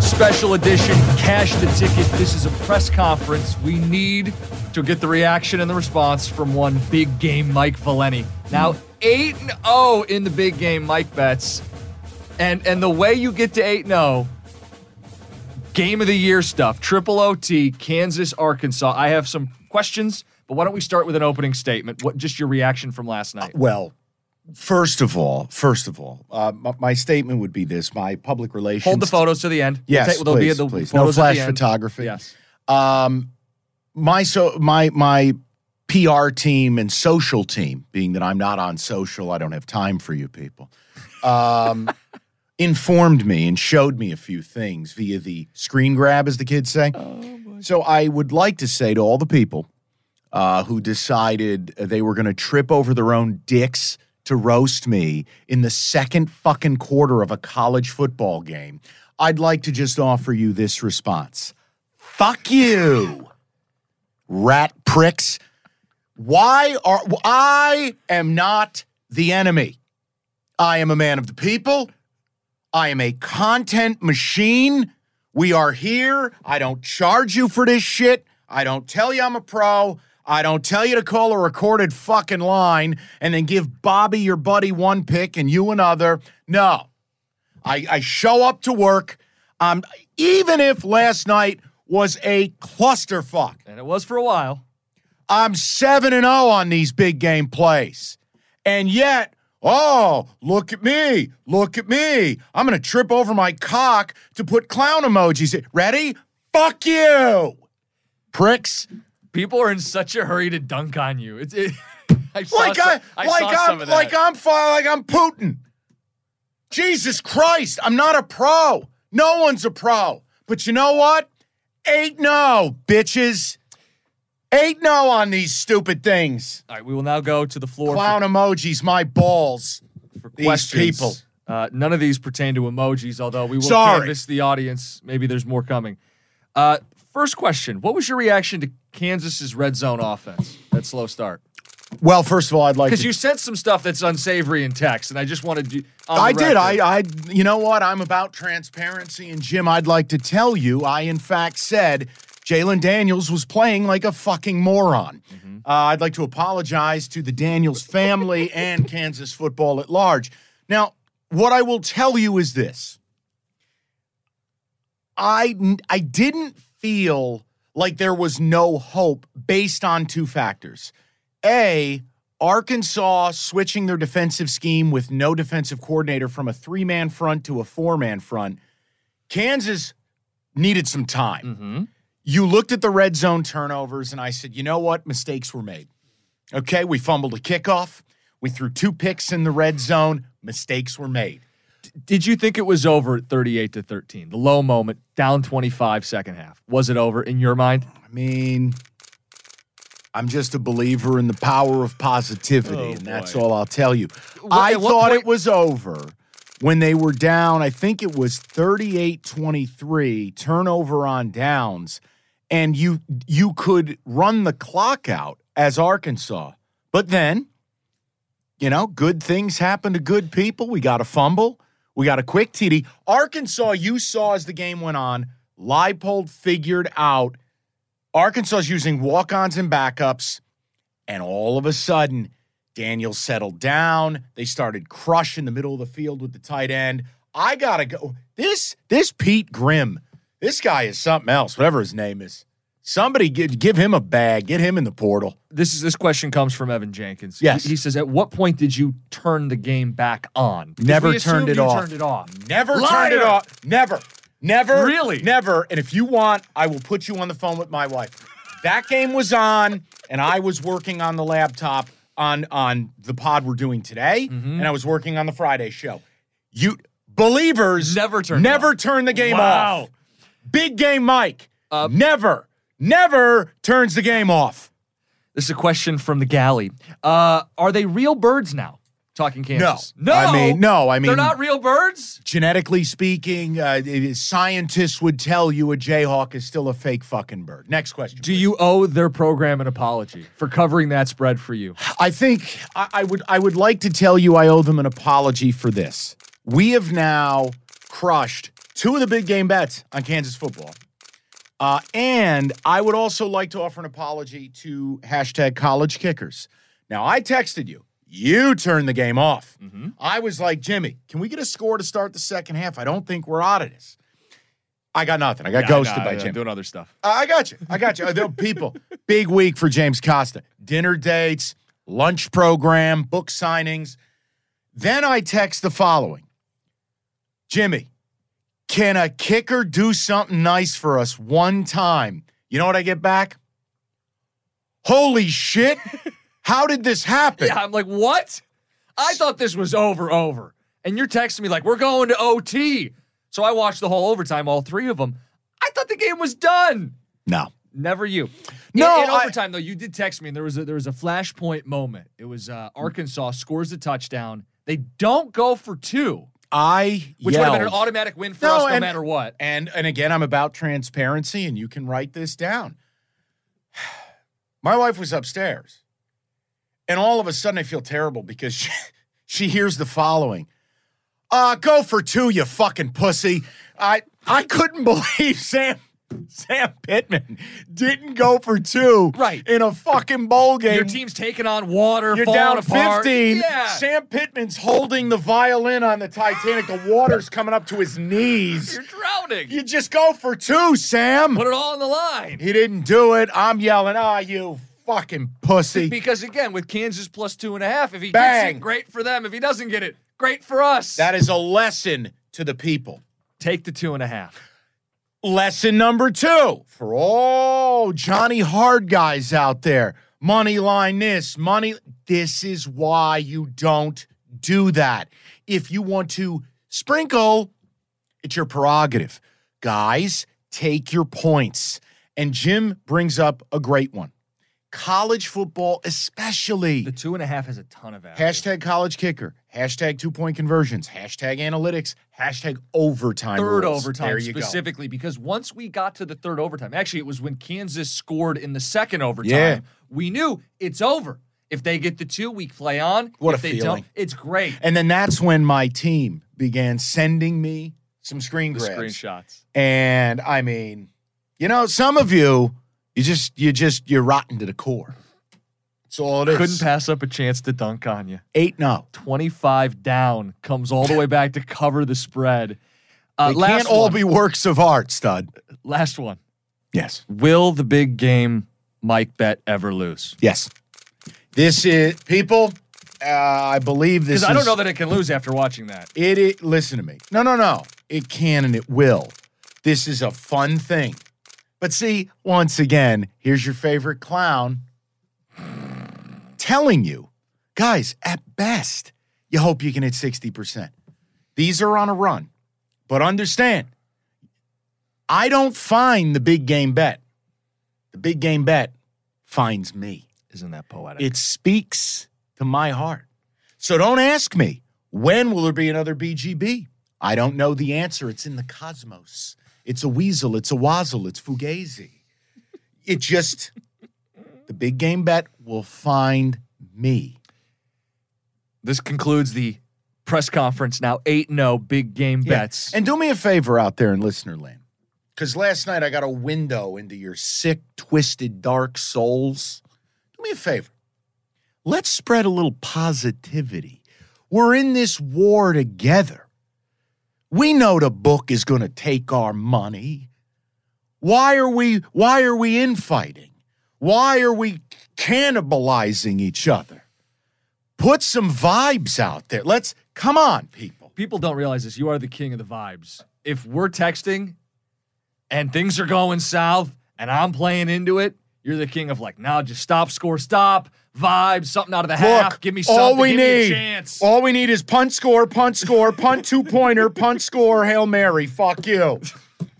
Special edition, cash the ticket. This is a press conference. We need to get the reaction and the response from one big game Mike Valenti. Now, 8 and 0 in the big game, Mike bets. And and the way you get to 8 0, game of the year stuff, triple OT, Kansas, Arkansas. I have some questions, but why don't we start with an opening statement? What just your reaction from last night? Well, first of all, first of all, uh, my, my statement would be this: my public relations. Hold the photos to the end. Yes, We'll take- there'll be please, the please. No flash photography. Yes. Um, my so my my PR team and social team, being that I'm not on social, I don't have time for you people. Um, informed me and showed me a few things via the screen grab, as the kids say. so I would like to say to all the people uh, who decided they were going to trip over their own dicks to roast me in the second fucking quarter of a college football game, I'd like to just offer you this response. Fuck you, rat pricks. Why are I am not the enemy? I am a man of the people. I am a content machine. We are here. I don't charge you for this shit. I don't tell you I'm a pro. I don't tell you to call a recorded fucking line and then give Bobby, your buddy, one pick and you another. No. I, I show up to work. Um, even if last night was a clusterfuck, And it was for a while. I'm 7 and 0 on these big game plays. And yet, oh, look at me. Look at me. I'm going to trip over my cock to put clown emojis. in. Ready? Fuck you. Pricks. People are in such a hurry to dunk on you. It's it, I saw Like some, I, I like I'm some of that. like I'm like I'm Putin. Jesus Christ, I'm not a pro. No one's a pro. But you know what? Eight no, bitches. Eight no on these stupid things. All right, we will now go to the floor for- Clown emojis, my balls. for, these questions. people. Uh, none of these pertain to emojis, although we will Sorry. canvass the audience. Maybe there's more coming. Uh, first question: What was your reaction to Kansas's red zone offense? That slow start, Well, first of all, I'd like because you said some stuff that's unsavory in text, and I just wanted to. I did. I, I, you know what? I'm about transparency, and Jim, I'd like to tell you, I in fact said Jalon Daniels was playing like a fucking moron. Uh, I'd like to apologize to the Daniels family and Kansas football at large. Now, what I will tell you is this: I, I didn't feel like there was no hope based on two factors. A, Arkansas switching their defensive scheme with no defensive coordinator from a three man front to a four man front. Kansas needed some time. Mhm. You looked at the red zone turnovers, and I said, you know what? Mistakes were made. Okay, we fumbled a kickoff. We threw two picks in the red zone. Mistakes were made. Did you think it was over at 38 to 13? The low moment, down 25 second half. Was it over in your mind? I mean, I'm just a believer in the power of positivity, Oh, and that's boy. all I'll tell you. Wh- I thought point- it was over when they were down, I think it was 38 23, turnover on downs, and you you could run the clock out as Arkansas. But then, you know, good things happen to good people. We got a fumble. We got a quick TD. Arkansas, you saw as the game went on, Leipold figured out Arkansas's using walk ons and backups. And all of a sudden, Daniel settled down. They started crushing the middle of the field with the tight end. I gotta go. This this Pete Grimm, this guy is something else. Whatever his name is, somebody give, give him a bag. Get him in the portal. This is this question comes from Evan Jenkins. Yes. he, he says, "At what point did you turn the game back on?" Never turned it off. Turned it off. Never Liar! turned it off. Never. Never. Really? Never. And if you want, I will put you on the phone with my wife. That game was on, and I was working on the laptop on on the pod we're doing today, Mm-hmm. and I was working on the Friday show. You believers Never turned it never turn the game Wow. off. Big game Mike. Uh, never, never turns the game off. This is a question from the galley. Uh, are they real birds now? Talking Kansas. No. I mean, no, I mean- they're not real birds. Genetically speaking, uh, is- scientists would tell you a jayhawk is still a fake fucking bird. Next question. Do you owe their program an apology for covering that spread for you? I think I, I would I would like to tell you I owe them an apology for this. We have now crushed two of the big game bets on Kansas football. Uh, and I would also like to offer an apology to hashtag college kickers. Now, I texted you. You turned the game off. I was like, Jimmy, can we get a score to start the second half? I don't think we're out of this. I got nothing. I got ghosted by Jimmy. doing other stuff. I got you. I got you. There people, big week for James Costa. Dinner dates, lunch program, book signings. Then I text the following Jimmy, can a kicker do something nice for us one time? You know what I get back? Holy shit. How did this happen? Yeah, I'm like, what? I thought this was over, over. And you're texting me like, we're going to OT. So I watched the whole overtime, all three of them. I thought the game was done. No. Never you. No, In, in I- overtime though, you did text me, and there was a there was a flashpoint moment. It was uh, Arkansas scores a touchdown. They don't go for two, I which would have been an automatic win for No, us no and- matter what. And and again, I'm about transparency, and you can write this down. My wife was upstairs, and all of a sudden, I feel terrible because she, she hears the following: "Uh, go for two, you fucking pussy." I I couldn't believe Sam Sam Pittman didn't go for two Right. in a fucking bowl game. Your team's taking on water, You're down apart. 15. Yeah. Sam Pittman's holding the violin on the Titanic. The water's coming up to his knees. You're drowning. You just go for two, Sam. Put it all on the line. He didn't do it. I'm yelling, ah, you fucking pussy. Because again, with Kansas plus two and a half, if he Bang. gets it, great for them. If he doesn't get it, great for us. That is a lesson to the people. Take the two and a half. Lesson number two for all Johnny Hard guys out there. Money line this, money. This is why you don't do that. If you want to sprinkle, it's your prerogative. Guys, take your points. And Jim brings up a great one. College football, especially. The two and a half has a ton of value. Hashtag college kicker. Hashtag two point conversions. Hashtag analytics. Hashtag overtime. third rules. overtime you go. specifically because once we got to the third overtime, actually it was when Kansas scored in the second overtime. Yeah. We knew it's over. If they get the two, we play on. What if a they feeling. Don't, it's great. And then that's when my team began sending me some screen grabs. screenshots. And I mean, you know, some of you, you just, you just, you're rotten to the core. That's all it is. Couldn't pass up a chance to dunk on you. Eight no. 25 down, comes all the way back to cover the spread. Uh, They last can't all one. be works of art, stud. Last one. Yes. Will the big game Mike bet ever lose? Yes. This is people. Uh, I believe this. Because I don't is- know that it can lose after watching that. It, it. Listen to me. No, no, no. It can and it will. This is a fun thing. But see, once again, here's your favorite clown telling you, guys, at best, you hope you can hit 60%. These are on a run. But understand, I don't find the big game bet. The big game bet finds me. Isn't that poetic? It speaks to my heart. So don't ask me, when will there be another BGB? I don't know the answer. It's in the cosmos. It's a weasel, it's a wazzle, it's fugazi. It just, the big game bet will find me. this concludes the press conference. Now 8 0 big game Yeah. bets. And do me a favor out there in listener land. Because last night I got a window into your sick, twisted, dark souls. Do me a favor. let's spread a little positivity. We're in this war together. We know the book is going to take our money. Why are we why are we infighting? Why are we cannibalizing each other? Put some vibes out there. Let's come on, people. People don't realize this. You are the king of the vibes. If we're texting and things are going south and I'm playing into it, you're the king of like, now just stop, score, stop, vibes, something out of the half. Give me something. all we give me a need, chance. all we need is punt score, punt score, punt two pointer, punt score, hail mary. Fuck you.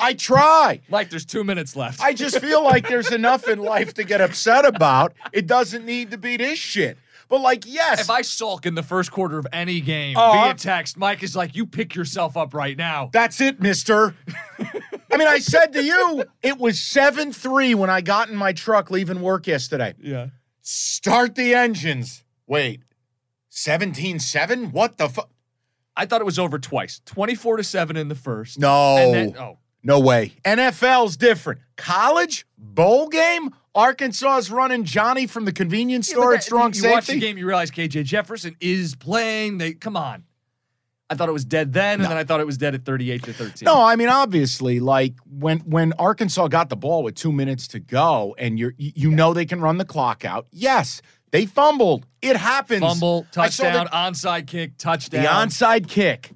I try. Mike, there's two minutes left. I just feel like there's enough in life to get upset about. It doesn't need to be this shit. But like, yes, if I sulk in the first quarter of any game Uh, via text, Mike is like, you pick yourself up right now. That's it, mister. I mean, I said to you, it was 7 3 when I got in my truck leaving work yesterday. Yeah. Start the engines. Wait, 17 7? What the fuck? I thought it was over twice. 24 to 7 in the first. No. And then, oh, No way. NFL's different. College, bowl game, Arkansas is running Johnny from the convenience Yeah, store that- at strong you watch the game, you realize KJ Jefferson is playing. They come on. I thought it was dead then, and then I thought it was dead at 38 to 13. No, I mean obviously, like when when Arkansas got the ball with two minutes to go, and you're you you know they can run the clock out. Yes, they fumbled. It happens. Fumble, touchdown, the- onside kick, touchdown. The onside kick.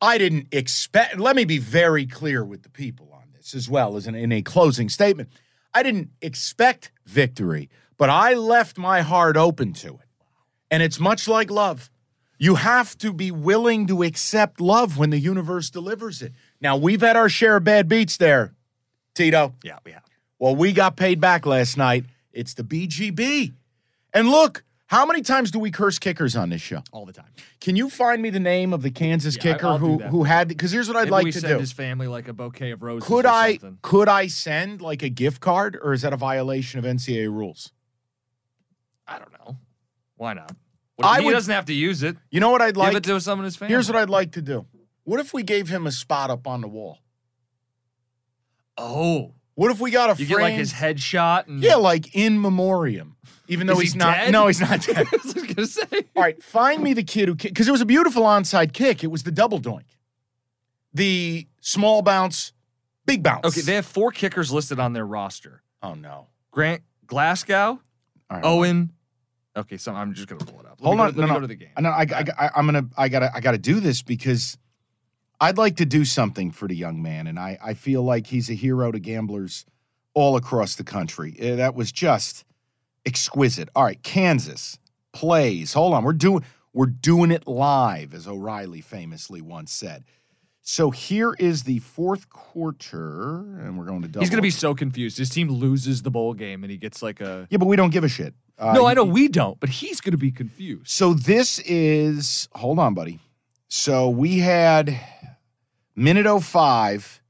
I didn't expect. Let me be very clear with the people on this as well as in, in a closing statement. I didn't expect victory, but I left my heart open to it. And it's much like love. You have to be willing to accept love when the universe delivers it. Now, we've had our share of bad beats there, Tito. yeah, we have. Well, we got paid back last night. It's the BGB. And look, how many times do we curse kickers on this show? All the time. Can you find me the name of the Kansas Yeah, kicker I'll who who had because here's what I'd Maybe like to send do. his family like a bouquet of roses. Could I something. could I send like a gift card or is that a violation of NCAA rules? I don't know. Why not? What, I he would- doesn't have to use it. You know what I'd like? Give it to some of his family. here's what I'd like to do. What if we gave him a spot up on the wall? oh, What if we got a you get like his headshot. And yeah, like in memoriam. Even though Is he he's not. dead? No, he's not dead. I was gonna say. All right, find me the kid who because it was a beautiful onside kick. It was the double doink, the small bounce, big bounce. Okay, they have four kickers listed on their roster. oh no. Grant Glasgow, right. Owen. Okay, so I'm just gonna pull it Hold go, on, Let no, me no. go to the game. I know. I, I, I, am gonna. I gotta. I gotta do this because I'd like to do something for the young man, and I. I feel like he's a hero to gamblers all across the country. Eh, that was just exquisite. All right, Kansas plays. Hold on, we're doing. We're doing it live, as O'Reilly famously once said. So here is the fourth quarter, and we're going to double. He's gonna be so confused. His team loses the bowl game, and he gets like a. Yeah, but we don't give a shit. Uh, no, I know we don't, but he's gonna be confused. So this is hold on, buddy. So we had minute 05,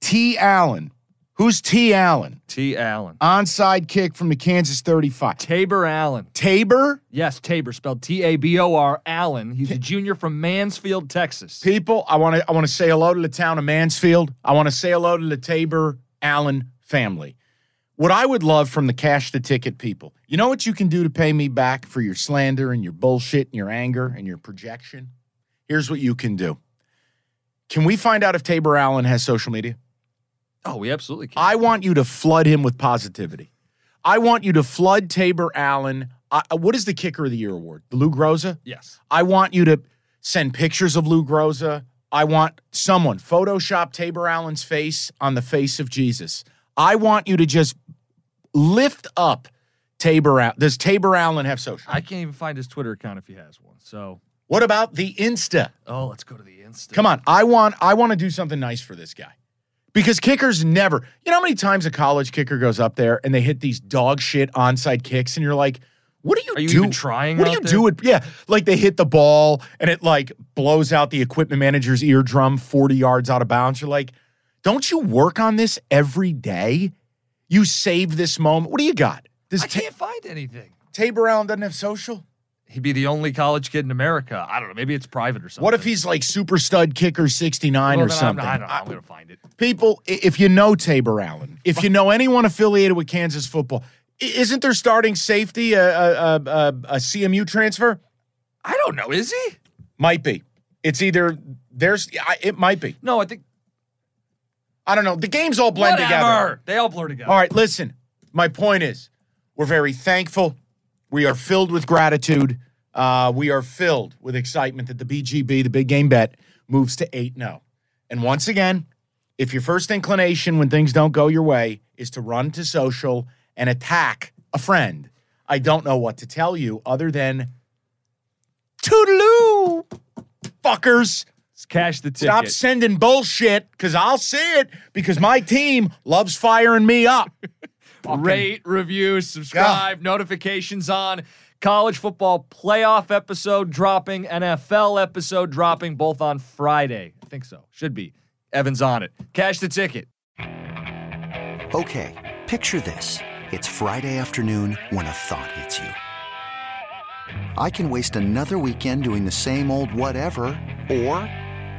T. Allen. Who's T. Allen? T. Allen, Onside kick from the Kansas 35. Tabor Allen. Tabor, Yes, Tabor, spelled T A B O R Allen. He's a junior from Mansfield, Texas. people, I want to I want to say hello to the town of Mansfield. I want to say hello to the Tabor Allen family. What I would love from the cash the ticket people. You know what you can do to pay me back for your slander and your bullshit and your anger and your projection? Here's what you can do. Can we find out if Tabor Allen has social media? Oh, we absolutely can. I want you to flood him with positivity. I want you to flood Tabor Allen. Uh, what is the kicker of the year award? The Lou Groza? yes. I want you to send pictures of Lou Groza. I want someone Photoshop Tabor Allen's face on the face of Jesus. I want you to just lift up Tabor Allen. Does Tabor Allen have social? I can't even find his Twitter account if he has one. So, What about the Insta? oh, let's go to the Insta. Come on, I want I want to do something nice for this guy. Because kickers never, you know how many times a college kicker goes up there and they hit these dog shit onside kicks and you're like, what are you Are you do- even trying What do you there? do it? Yeah, like they hit the ball and it like blows out the equipment manager's eardrum 40 yards out of bounds. You're like, don't you work on this every day? You save this moment. What do you got? Does I Ta- can't find anything. Tabor Allen doesn't have social? He'd be the only college kid in America. I don't know. Maybe it's private or something. What if he's like super stud kicker 69 Well, or then I'm- something? I don't know. I- I'm going to find it. people, if you know Tabor Allen, if you know anyone affiliated with Kansas football, Isn't there starting safety a, a, a, a CMU transfer? I don't know. Is he? Might be. It's either there's. It might be. No, I think. I don't know. The games all blend Whatever. together. They all blur together. All right, listen. My point is, we're very thankful. We are filled with gratitude. Uh, we are filled with excitement that the BGB, the big game bet, moves to 8 0. And once again, if your first inclination when things don't go your way is to run to social and attack a friend, I don't know what to tell you other than toodaloo, fuckers. Let's cash the ticket. Stop sending bullshit because I'll see it because my team loves firing me up. Rate, review, subscribe, notifications on. College football playoff episode dropping, NFL episode dropping, both on Friday. I think so. Should be. Evan's on it. Cash the ticket. Okay, picture this. It's Friday afternoon when a thought hits you. I can waste another weekend doing the same old whatever, or